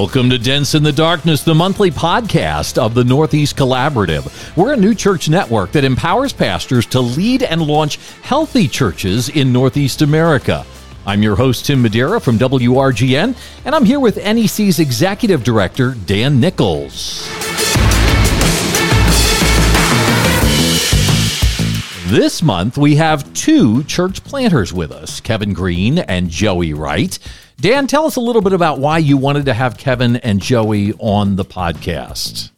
Welcome to Dents in the Darkness, the monthly podcast of the Northeast Collaborative. We're a new church network that empowers pastors to lead and launch healthy churches in Northeast America. I'm your host, Tim Madeira from WRGN, and I'm here with NEC's Executive Director, Dan Nichols. This month, we have two church planters with us, Kevin Green and Joey Wright. Dan, tell us a little bit about why you wanted to have Kevin and Joey on the podcast.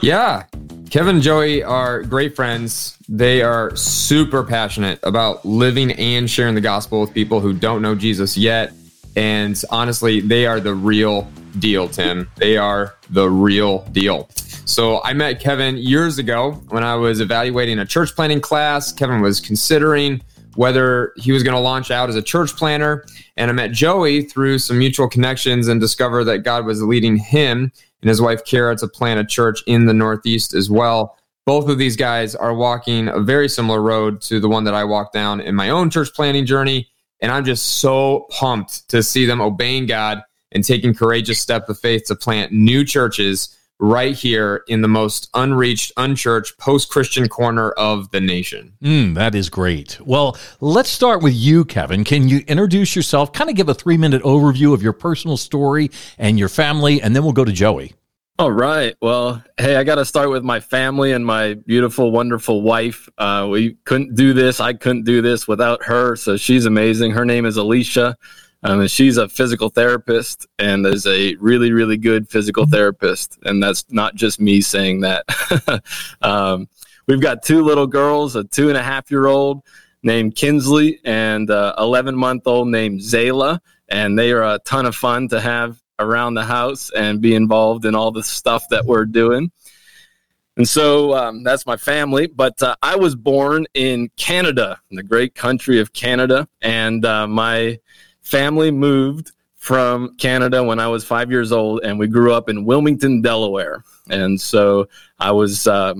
Yeah, Kevin and Joey are great friends. They are super passionate about living and sharing the gospel with people who don't know Jesus yet. And honestly, they are the real deal, Tim. They are the real deal. So I met Kevin years ago when I was evaluating a church planting class. Kevin was considering whether he was going to launch out as a church planter. And I met Joey through some mutual connections and discovered that God was leading him and his wife Kara to plant a church in the Northeast as well. Both of these guys are walking a very similar road to the one that I walked down in my own church planting journey. And I'm just so pumped to see them obeying God and taking courageous step of faith to plant new churches right here in the most unreached, unchurched, post Christian corner of the nation. Mm, that is great. Well, let's start with you, Kevin. Can you introduce yourself, kind of give a three minute overview of your personal story and your family, and then we'll go to Joey. All right. Well, hey, I got to start with my family and my beautiful, wonderful wife. Uh, we couldn't do this. I couldn't do this without her. So she's amazing. Her name is Alicia. Um, and she's a physical therapist and is a really, really good physical therapist. And that's not just me saying that. um, we've got two little girls, a two and a half year old named Kinsley and a 11 month old named Zayla. And they are a ton of fun to have around the house and be involved in all the stuff that we're doing. And so um, that's my family. But uh, I was born in Canada, in the great country of Canada. And uh, my family moved from Canada when I was five years old, and we grew up in Wilmington, Delaware. And so I was uh,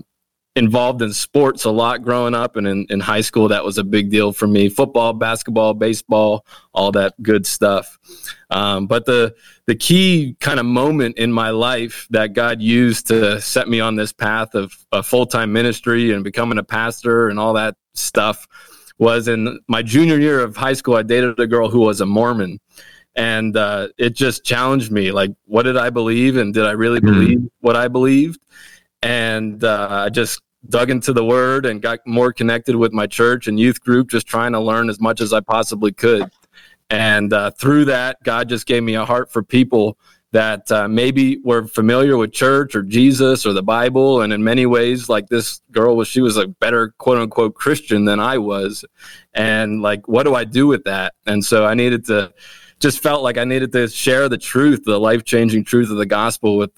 involved in sports a lot growing up, and in, in high school, that was a big deal for me football, basketball, baseball, all that good stuff. Um, but the, the key kind of moment in my life that God used to set me on this path of a full time ministry and becoming a pastor and all that stuff was in my junior year of high school. I dated a girl who was a Mormon, and uh, it just challenged me. Like, what did I believe, and did I really mm-hmm. believe what I believed? And uh, I just dug into the Word and got more connected with my church and youth group, just trying to learn as much as I possibly could. And uh, through that, God just gave me a heart for people that uh, maybe were familiar with church or Jesus or the Bible. And in many ways, like this girl was, she was a better quote unquote Christian than I was. And like, what do I do with that? And so I needed to, just felt like I needed to share the truth, the life changing truth of the gospel with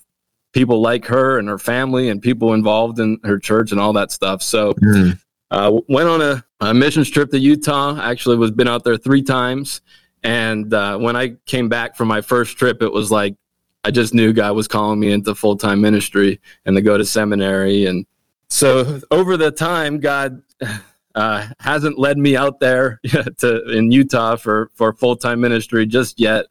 people like her and her family and people involved in her church and all that stuff. So, mm. uh, went on a, a missions trip to Utah. Actually, was been out there three times. And uh, when I came back from my first trip, it was like I just knew God was calling me into full time ministry and to go to seminary. And so over the time, God uh, hasn't led me out there to in Utah for for full time ministry just yet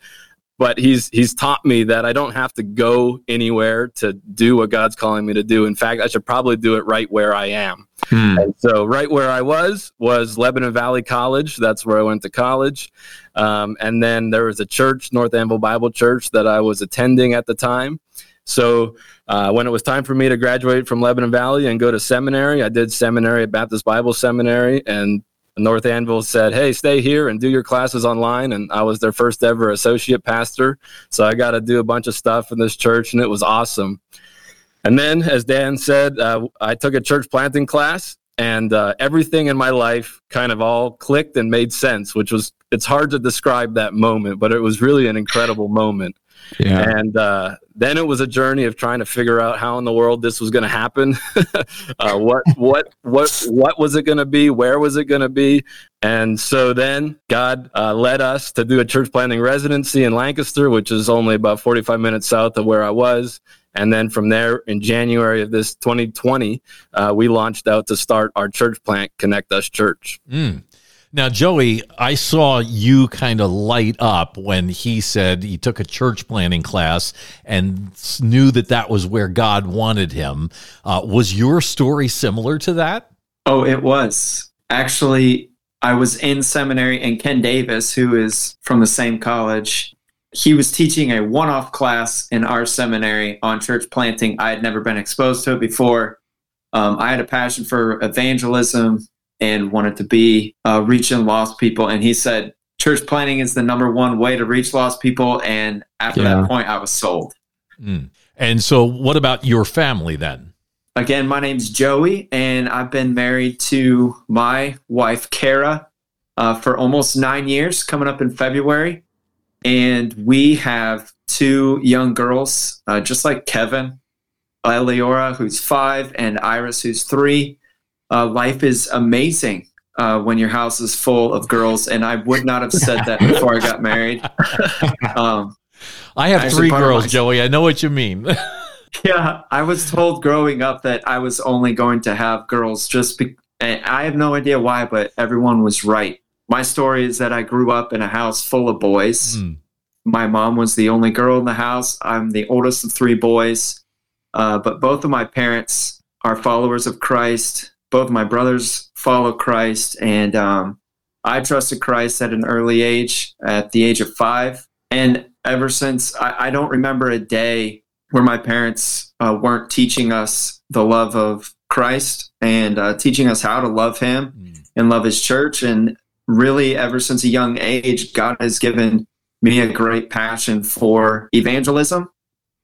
but he's he's taught me that I don't have to go anywhere to do what God's calling me to do. In fact, I should probably do it right where I am. Hmm. And so, right where I was was Lebanon Valley College. That's where I went to college. Um, and then there was a church, North Annville Bible Church, that I was attending at the time. So uh, when it was time for me to graduate from Lebanon Valley and go to seminary, I did seminary at Baptist Bible Seminary, and North Annville said, "Hey, stay here and do your classes online." And I was their first ever associate pastor, so I got to do a bunch of stuff in this church, and it was awesome. And then, as Dan said, uh, I took a church planting class, and uh, everything in my life kind of all clicked and made sense. Which was it's hard to describe that moment, but it was really an incredible moment. Yeah. And uh, then it was a journey of trying to figure out how in the world this was going to happen. uh, what what what what was it going to be? Where was it going to be? And so then God uh, led us to do a church planting residency in Lancaster, which is only about 45 minutes south of where I was. And then from there, in January of this 2020, uh, we launched out to start our church plant, Connect Us Church. Mm. Now, Joey, I saw you kind of light up when he said he took a church planting class and knew that that was where God wanted him. Uh, was your story similar to that? Oh, it was. Actually, I was in seminary, and Ken Davis, who is from the same college, he was teaching a one off class in our seminary on church planting. I had never been exposed to it before. Um, I had a passion for evangelism and wanted to be uh, reaching lost people. And he said, church planting is the number one way to reach lost people. And after yeah. that point, I was sold. Mm. And so, what about your family then? Again, my name's Joey, and I've been married to my wife, Kara, uh, for almost nine years, coming up in February. And we have two young girls, uh, just like Kevin, Eleora, who's five, and Iris, who's three uh, life is amazing uh, when your house is full of girls. And I would not have said that before I got married. Um, I have three girls, my, Joey. I know what you mean. yeah, I was told growing up that I was only going to have girls just be- I have no idea why, but everyone was right. My story is that I grew up in a house full of boys. Mm. My mom was the only girl in the house. I'm the oldest of three boys. Uh, but both of my parents are followers of Christ both my brothers follow Christ, and um, I trusted Christ at an early age, at the age of five. And ever since, I, I don't remember a day where my parents uh, weren't teaching us the love of Christ and uh, teaching us how to love Him mm. and love His church. And really, ever since a young age, God has given me a great passion for evangelism.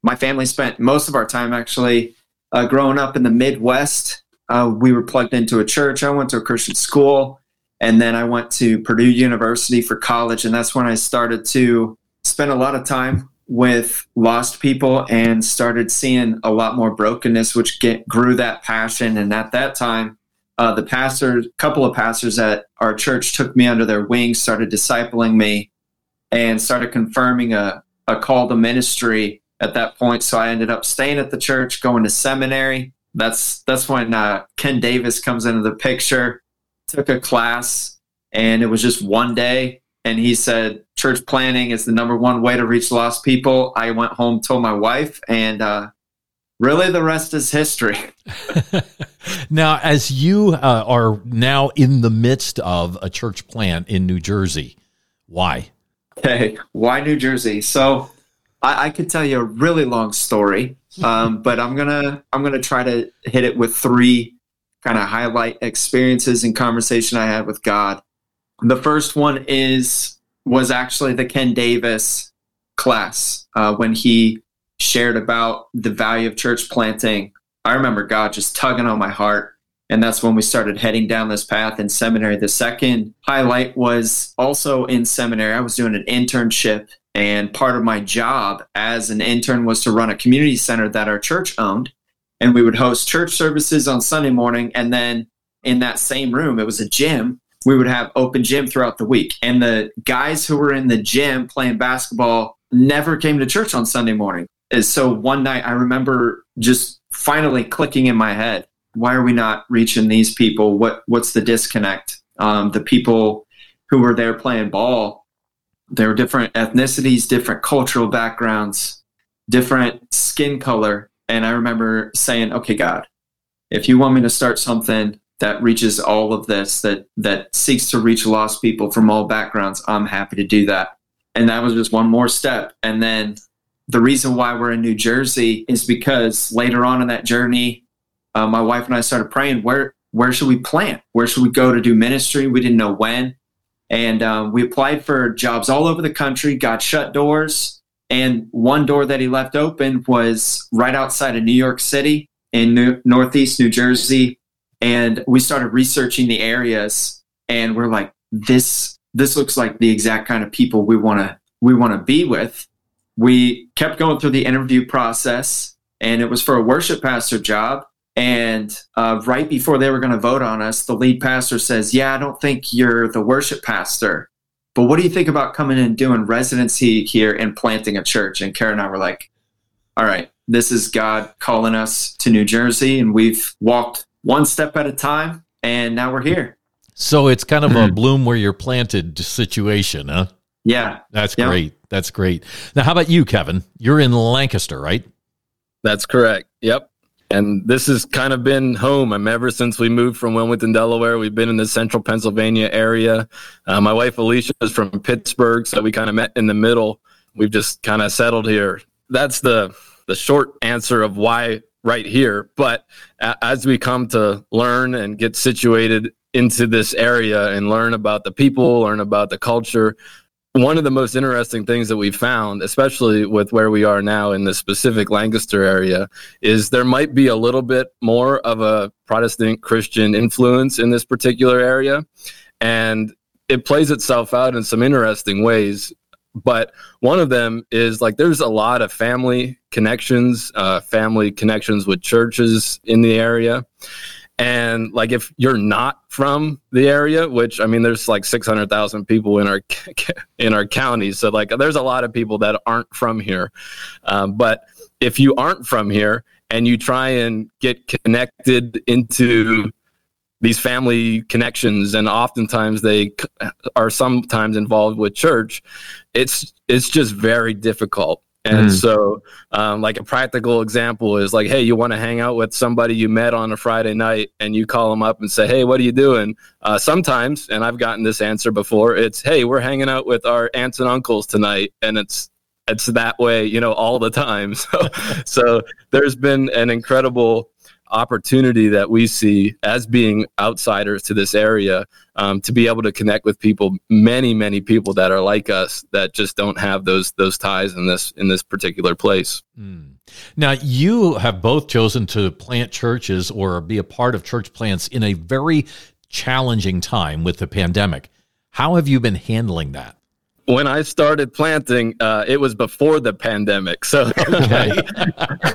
My family spent most of our time actually uh, growing up in the Midwest uh, we were plugged into a church. I went to a Christian school, and then I went to Purdue University for college, and that's when I started to spend a lot of time with lost people and started seeing a lot more brokenness, which get, grew that passion. And at that time, uh, the pastor, a couple of pastors at our church took me under their wings, started discipling me, and started confirming a, a call to ministry at that point. So I ended up staying at the church, going to seminary, that's that's when uh, Ken Davis comes into the picture. Took a class, and it was just one day, and he said church planting is the number one way to reach lost people. I went home, told my wife, and uh, really the rest is history. now, as you uh, are now in the midst of a church plant in New Jersey, why? Okay, why New Jersey? So I, I could tell you a really long story um, but I'm gonna I'm gonna try to hit it with three kind of highlight experiences and conversation I had with God. The first one is was actually the Ken Davis class uh, when he shared about the value of church planting. I remember God just tugging on my heart. And that's when we started heading down this path in seminary. The second highlight was also in seminary. I was doing an internship and part of my job as an intern was to run a community center that our church owned. And we would host church services on Sunday morning. And then in that same room, it was a gym. We would have open gym throughout the week. And the guys who were in the gym playing basketball never came to church on Sunday morning. And so one night I remember just finally clicking in my head why are we not reaching these people? What what's the disconnect? Um, the people who were there playing ball there were different ethnicities, different cultural backgrounds, different skin color. And I remember saying, okay, God, if you want me to start something that reaches all of this, that, that seeks to reach lost people from all backgrounds, I'm happy to do that. And that was just one more step. And then the reason why we're in New Jersey is because later on in that journey, uh, my wife and I started praying, where, where should we plant? Where should we go to do ministry? We didn't know when. And um, we applied for jobs all over the country, got shut doors. And one door that he left open was right outside of New York City in New- Northeast New Jersey. And we started researching the areas and we're like, this, this looks like the exact kind of people we want to, we want to be with. We kept going through the interview process and it was for a worship pastor job. And uh, right before they were going to vote on us, the lead pastor says, Yeah, I don't think you're the worship pastor. But what do you think about coming and doing residency here and planting a church? And Kara and I were like, All right, this is God calling us to New Jersey. And we've walked one step at a time. And now we're here. So it's kind of a bloom where you're planted situation, huh? Yeah. That's Yeah. great. That's great. Now, how about you, Kevin? You're in Lancaster, right? That's correct. Yep. And this has kind of been home. I'm ever since we moved from Wilmington, Delaware. We've been in the central Pennsylvania area. Uh, my wife Alicia is from Pittsburgh, so we kind of met in the middle. We've just kind of settled here. That's the the short answer of why right here. But a- as we come to learn and get situated into this area and learn about the people, learn about the culture, one of the most interesting things that we found, especially with where we are now in the specific Lancaster area, is there might be a little bit more of a Protestant Christian influence in this particular area. And it plays itself out in some interesting ways. But one of them is like there's a lot of family connections, uh, family connections with churches in the area. And like if you're not from the area, which I mean, there's like 600,000 people in our in our county, so like there's a lot of people that aren't from here. Um, but if you aren't from here and you try and get connected into these family connections, and oftentimes they are sometimes involved with church, it's it's just very difficult. And Mm. so, um, like a practical example is like, hey, you want to hang out with somebody you met on a Friday night, and you call them up and say, hey, what are you doing? Uh, sometimes, and I've gotten this answer before, it's, hey, we're hanging out with our aunts and uncles tonight, and it's it's that way, you know, all the time. So, so there's been an incredible opportunity that we see as being outsiders to this area um, to be able to connect with people many many people that are like us that just don't have those those ties in this in this particular place Mm. Now, you have both chosen to plant churches or be a part of church plants in a very challenging time with the pandemic. How have you been handling that? When i started planting uh, it was before the pandemic so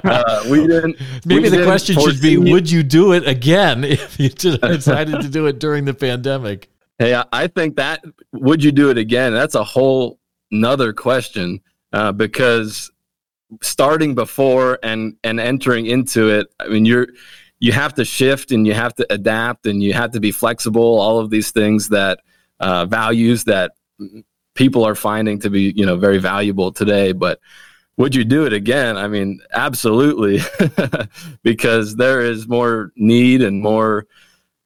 uh, we didn't Maybe we the didn't question should be Would you do it again if you decided to do it during the pandemic? Hey, I- think that would you do it again? That's a whole nother question uh, because starting before and and entering into it, I mean, you're you have to shift and you have to adapt and you have to be flexible. All of these things that uh, values that people are finding to be you know very valuable today, but. Would you do it again? I mean, absolutely, because there is more need and more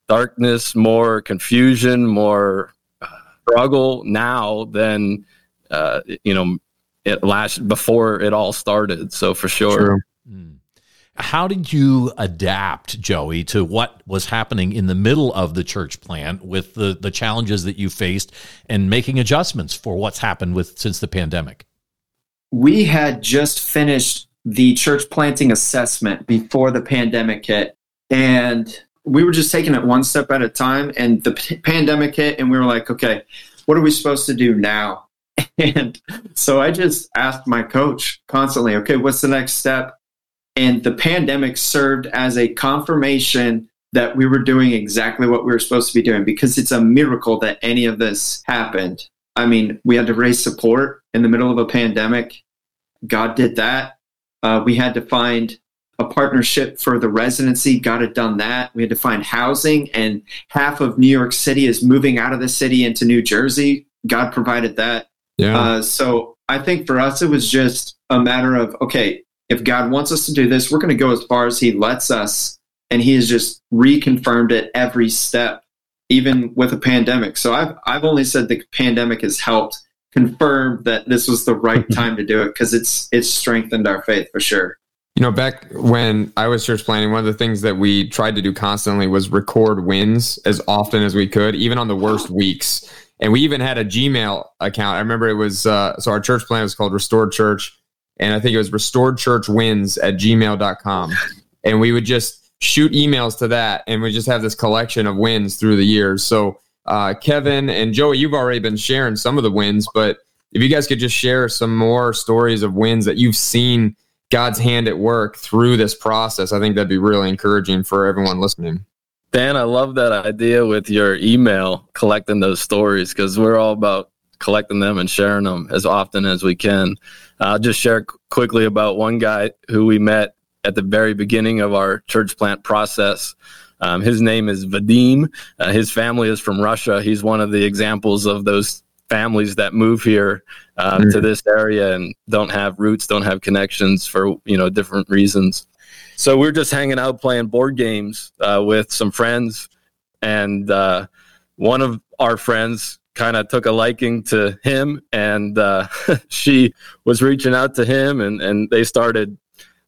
darkness, more confusion, more uh, struggle now than uh, you know it last before it all started. So for sure. True. Mm. How did you adapt, Joey, to what was happening in the middle of the church plant with the, the challenges that you faced and making adjustments for what's happened with since the pandemic? we had just finished the church planting assessment before the pandemic hit and we were just taking it one step at a time and the p- pandemic hit and we were like okay what are we supposed to do now and so i just asked my coach constantly okay what's the next step and the pandemic served as a confirmation that we were doing exactly what we were supposed to be doing because it's a miracle that any of this happened I mean, we had to raise support in the middle of a pandemic. God did that. Uh, we had to find a partnership for the residency. God had done that. We had to find housing, and half of New York City is moving out of the city into New Jersey. God provided that. Yeah. Uh, so I think for us, it was just a matter of okay, if God wants us to do this, we're going to go as far as He lets us. And He has just reconfirmed it every step even with a pandemic. So I've I've only said the pandemic has helped confirm that this was the right time to do it because it's it's strengthened our faith for sure. You know, back when I was church planting, one of the things that we tried to do constantly was record wins as often as we could, even on the worst weeks. And we even had a Gmail account. I remember it was uh, so our church plant was called Restored Church, and I think it was Restored Church Wins at gmail.com. And we would just shoot emails to that, and we just have this collection of wins through the years. So uh, Kevin and Joey, you've already been sharing some of the wins, but if you guys could just share some more stories of wins that you've seen God's hand at work through this process, I think that'd be really encouraging for everyone listening. Dan, I love that idea with your email collecting those stories because we're all about collecting them and sharing them as often as we can. I'll just share quickly about one guy who we met at the very beginning of our church plant process. Um, his name is Vadim. Uh, his family is from Russia. He's one of the examples of those families that move here uh, mm-hmm. to this area and don't have roots, don't have connections for you know different reasons. So we're just hanging out playing board games uh, with some friends, and uh, one of our friends kind of took a liking to him, and uh, she was reaching out to him, and and they started,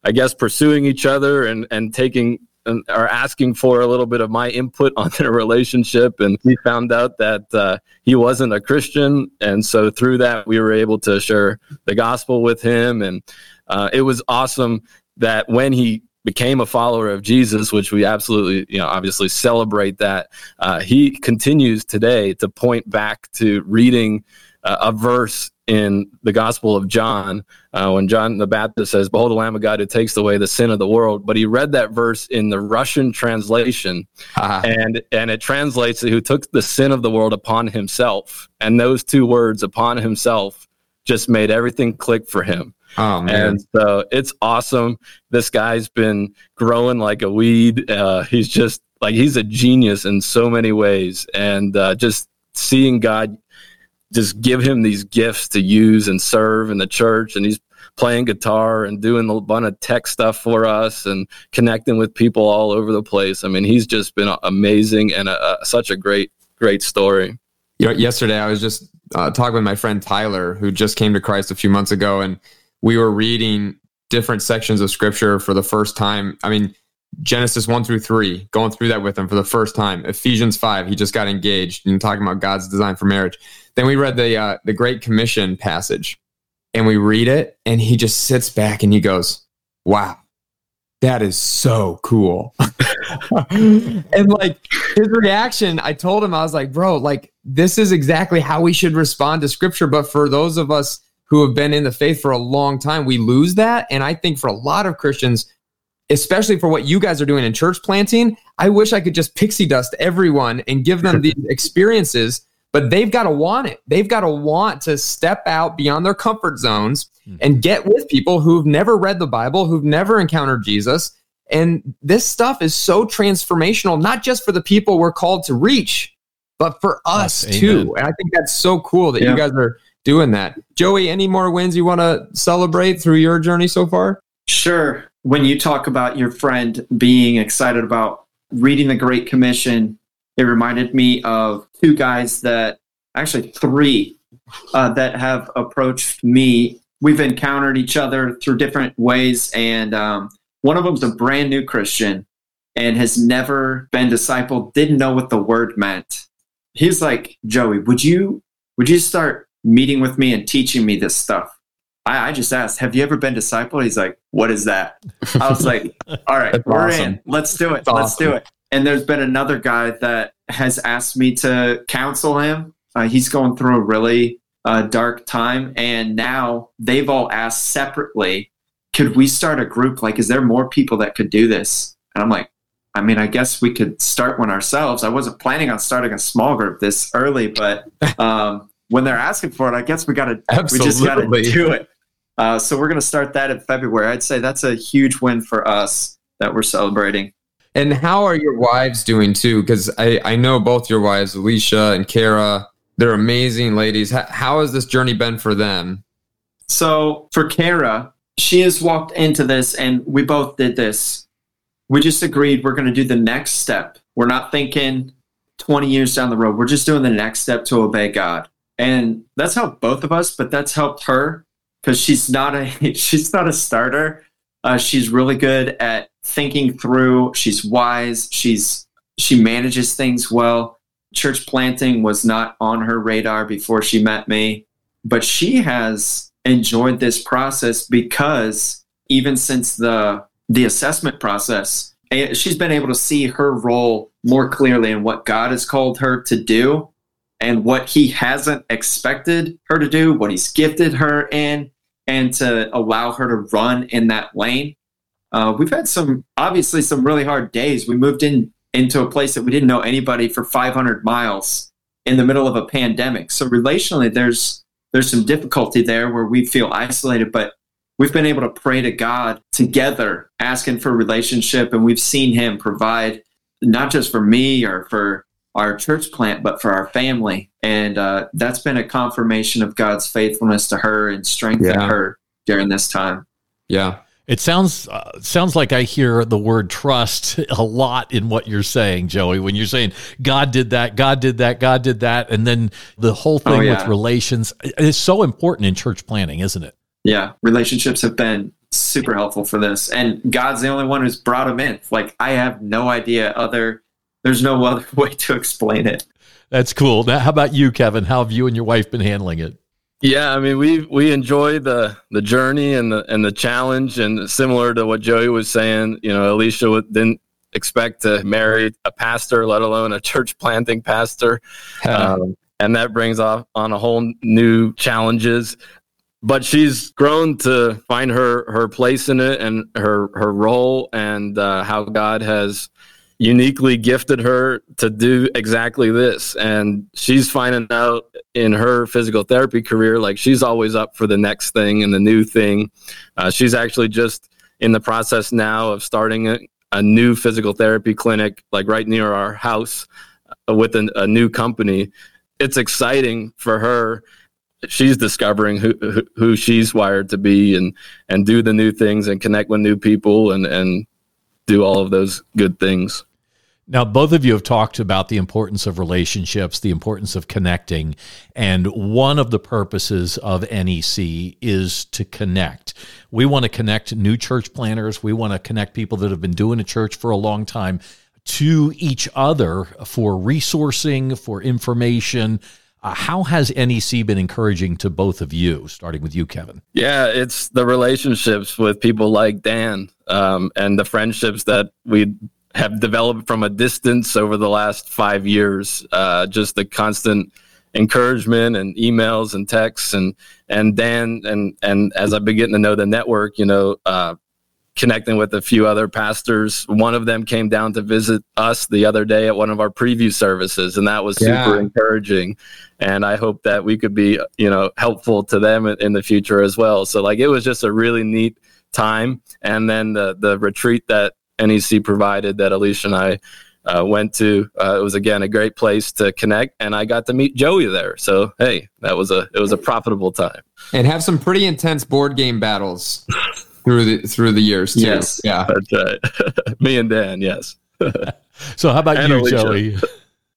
I guess, pursuing each other and and taking and are asking for a little bit of my input on their relationship. And we found out that uh, he wasn't a Christian. And so through that, we were able to share the gospel with him. And uh, it was awesome that when he became a follower of Jesus, which we absolutely, you know, obviously celebrate that, uh, he continues today to point back to reading uh, a verse in the Gospel of John uh, when John the Baptist says, Behold, the Lamb of God who takes away the sin of the world. But he read that verse in the Russian translation, uh-huh. and, and it translates who took the sin of the world upon himself. And those two words, upon himself, just made everything click for him. Oh, man. And so it's awesome. This guy's been growing like a weed. Uh, he's just like, he's a genius in so many ways. And uh, just seeing God just give him these gifts to use and serve in the church and he's playing guitar and doing a bunch of tech stuff for us and connecting with people all over the place i mean he's just been amazing and a, a, such a great great story you know, yesterday i was just uh, talking with my friend tyler who just came to christ a few months ago and we were reading different sections of scripture for the first time i mean Genesis 1 through 3, going through that with him for the first time. Ephesians 5, he just got engaged and talking about God's design for marriage. Then we read the uh, the Great Commission passage and we read it and he just sits back and he goes, "Wow. That is so cool." and like his reaction, I told him I was like, "Bro, like this is exactly how we should respond to scripture, but for those of us who have been in the faith for a long time, we lose that. And I think for a lot of Christians, especially for what you guys are doing in church planting, I wish I could just pixie dust everyone and give them these experiences, but they've got to want it. They've got to want to step out beyond their comfort zones hmm. and get with people who've never read the Bible, who've never encountered Jesus. And this stuff is so transformational, not just for the people we're called to reach, but for us too. And I think that's so cool that yeah. you guys are doing that. Joey, any more wins you want to celebrate through your journey so far? Sure when you talk about your friend being excited about reading the Great Commission, it reminded me of two guys that actually three uh, that have approached me. We've encountered each other through different ways, and um, one of them's a brand new Christian and has never been discipled, didn't know what the word meant. He's like, Joey, would you would you start meeting with me and teaching me this stuff? I, I, just asked, have you ever been discipled? He's like, what is that? I was like, all right, we're awesome. in. Let's do it. That's Let's awesome. do it. And there's been another guy that has asked me to counsel him. Uh, he's going through a really uh, dark time. And now they've all asked separately, could we start a group? Like, is there more people that could do this? And I'm like, I mean, I guess we could start one ourselves. I wasn't planning on starting a small group this early, but um, when they're asking for it, I guess we got to, we just got to do it. Uh, so we're going to start that in February. I'd say that's a huge win for us that we're celebrating. And how are your wives doing too? Because I, I know both your wives, Alicia and Kara, they're amazing ladies. How, how has this journey been for them? So for Kara, she has walked into this and we both did this. We just agreed we're going to do the next step. We're not thinking 20 years down the road. We're just doing the next step to obey God. And that's helped both of us, but that's helped her because she's not a she's not a starter. Uh, she's really good at thinking through. She's wise. She's she manages things well. Church planting was not on her radar before she met me, but she has enjoyed this process because even since the the assessment process, eh, she's been able to see her role more clearly in what God has called her to do and what he hasn't expected her to do, what he's gifted her in, and to allow her to run in that lane. Uh, we've had some, obviously, some really hard days. We moved in into a place that we didn't know anybody for 500 miles in the middle of a pandemic. So relationally, there's there's some difficulty there where we feel isolated. But we've been able to pray to God together, asking for relationship, and we've seen Him provide not just for me or for our church plant, but for our family. And uh, that's been a confirmation of God's faithfulness to her and strengthen yeah. her during this time. Yeah. It sounds uh, sounds like I hear the word trust a lot in what you're saying, Joey. When you're saying God did that, God did that, God did that, and then the whole thing oh, yeah. with relations is so important in church planting, isn't it? Yeah, relationships have been super helpful for this, and God's the only one who's brought them in. Like I have no idea other. There's no other way to explain it. That's cool. Now, how about you, Kevin? How have you and your wife been handling it? Yeah, I mean we we enjoy the the journey and the and the challenge, and similar to what Joey was saying, you know, Alicia didn't expect to marry a pastor, let alone a church planting pastor, um, and that brings off on a whole new challenges. But she's grown to find her her place in it and her her role, and uh, how God has uniquely gifted her to do exactly this. And she's finding out in her physical therapy career, like she's always up for the next thing and the new thing. Uh, she's actually just in the process now of starting a, a, new physical therapy clinic, like right near our house uh, with an, a new company. It's exciting for her she's discovering who, who, who she's wired to be and and do the new things and connect with new people and and do all of those good things. Now, both of you have talked about the importance of relationships, the importance of connecting. And one of the purposes of NEC is to connect. We want to connect new church planters. We want to connect people that have been doing a church for a long time to each other for resourcing, for information. Uh, how has NEC been encouraging to both of you, starting with you, Kevin? Yeah, it's the relationships with people like Dan um, and the friendships that we have developed from a distance over the last five years. Uh, just the constant encouragement and emails and texts and and Dan and and as I've been getting to know the network, you know, uh, connecting with a few other pastors. One of them came down to visit us the other day at one of our preview services, and that was yeah. super encouraging. And I hope that we could be, you know, helpful to them in the future as well. So like it was just a really neat time. And then the the retreat that NEC provided that Alicia and I uh, went to. Uh, it was again a great place to connect, and I got to meet Joey there. So hey, that was a it was a profitable time. And have some pretty intense board game battles through the through the years too. Yes, yeah, that's right. Me and Dan, yes. so how about and you, Alicia. Joey?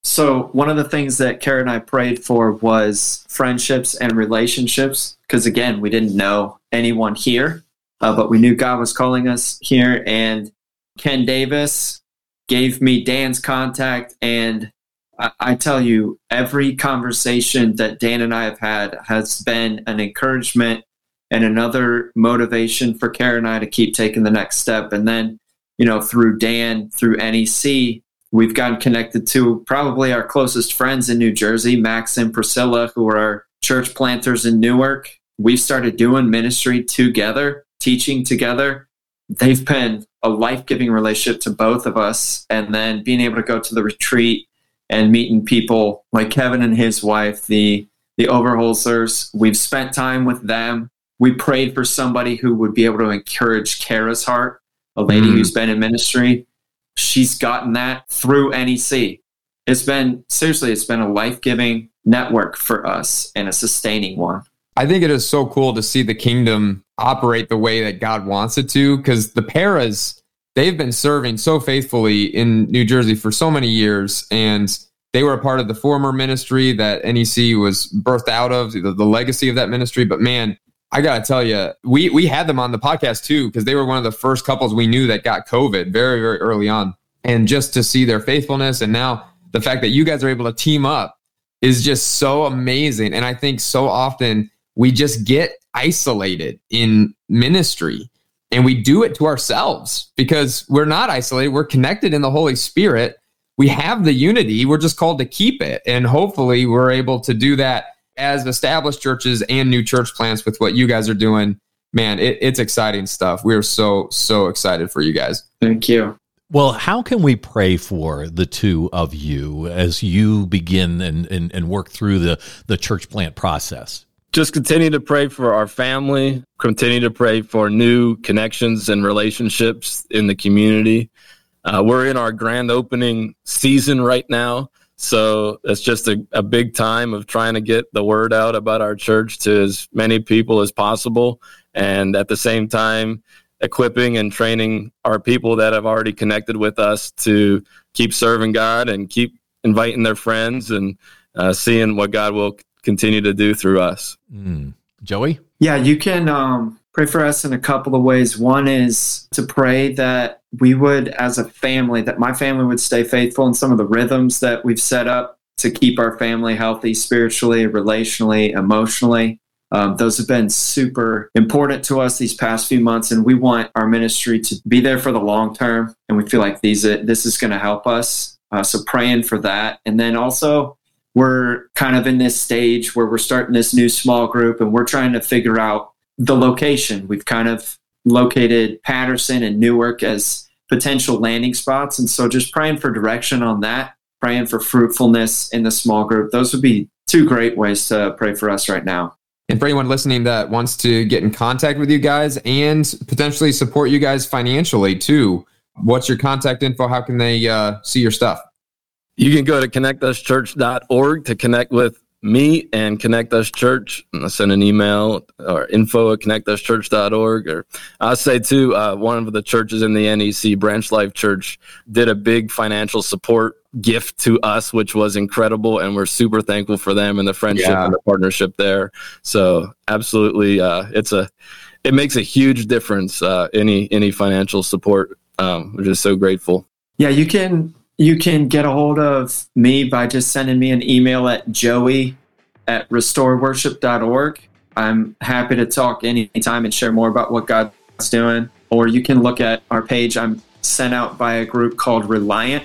So one of the things that Kara and I prayed for was friendships and relationships, because again, we didn't know anyone here, uh, but we knew God was calling us here, and Ken Davis gave me Dan's contact. And I, I, tell you, every conversation that Dan and I have had has been an encouragement and another motivation for Kara and I to keep taking the next step. And then, you know, through Dan, through NEC, we've gotten connected to probably our closest friends in New Jersey, Max and Priscilla, who are our church planters in Newark. We've started doing ministry together, teaching together they've been a life giving relationship to both of us. And then being able to go to the retreat and meeting people like Kevin and his wife, the the Overholzers, we've spent time with them. We prayed for somebody who would be able to encourage Kara's heart, a lady mm. who's been in ministry. She's gotten that through NEC. It's been seriously, it's been a life giving network for us and a sustaining one. I think it is so cool to see the kingdom operate the way that God wants it to because the paras, they've been serving so faithfully in New Jersey for so many years. And they were a part of the former ministry that NEC was birthed out of, the, the legacy of that ministry. But man, I got to tell you, we, we had them on the podcast too because they were one of the first couples we knew that got COVID very, very early on. And just to see their faithfulness and now the fact that you guys are able to team up is just so amazing. And I think so often we just get isolated in ministry and we do it to ourselves because we're not isolated. We're connected in the Holy Spirit. We have the unity. We're just called to keep it. And hopefully, we're able to do that as established churches and new church plants with what you guys are doing. Man, it, it's exciting stuff. We're so, so excited for you guys. Thank you. Well, how can we pray for the two of you as you begin and, and, and work through the, the church plant process? just continue to pray for our family, continue to pray for new connections and relationships in the community. Uh, we're in our grand opening season right now. So it's just a, a big time of trying to get the word out about our church to as many people as possible. And at the same time, equipping and training our people that have already connected with us to keep serving God and keep inviting their friends and uh, seeing what God will continue to do through us. Mm. Joey? Yeah, you can um, pray for us in a couple of ways. One is to pray that we would, as a family, that my family would stay faithful in some of the rhythms that we've set up to keep our family healthy spiritually, relationally, emotionally. Um, those have been super important to us these past few months, and we want our ministry to be there for the long term. And we feel like these this is going to help us. Uh, so praying for that, and then also we're kind of in this stage where we're starting this new small group, and we're trying to figure out the location. We've kind of located Paterson and Newark as potential landing spots, and so just praying for direction on that. Praying for fruitfulness in the small group. Those would be two great ways to pray for us right now. And for anyone listening that wants to get in contact with you guys and potentially support you guys financially too, what's your contact info? How can they uh, see your stuff? You can go to connectuschurch.org to connect with me and Connect Us Church. I'll send an email or info at connectuschurch.org. Or I'll say too, uh, one of the churches in the NEC, Branch Life Church, did a big financial support gift to us, which was incredible. And we're super thankful for them and the friendship yeah. and the partnership there. So absolutely, uh, it's a, it makes a huge difference. Uh, any, any financial support. Um, we're just so grateful. Yeah, you can, you can get a hold of me by just sending me an email at joey at restoreworship.org. I'm happy to talk anytime and share more about what God's doing. Or you can look at our page. I'm sent out by a group called Reliant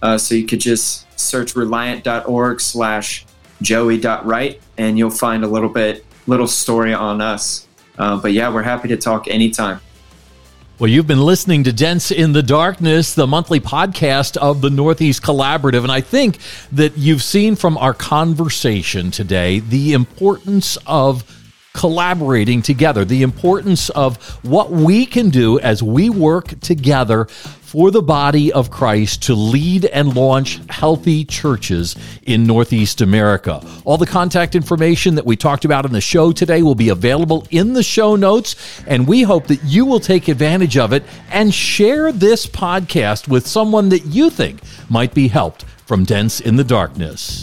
uh, so you could just search reliant.org slash joey.wright and you'll find a little bit, little story on us. Uh, but yeah, we're happy to talk anytime. Well, you've been listening to Dents in the Darkness, the monthly podcast of the Northeast Collaborative. And I think that you've seen from our conversation today the importance of collaborating together, the importance of what we can do as we work together for the body of Christ to lead and launch healthy churches in Northeast America. All the contact information that we talked about in the show today will be available in the show notes, and we hope that you will take advantage of it and share this podcast with someone that you think might be helped from Dents in the Darkness.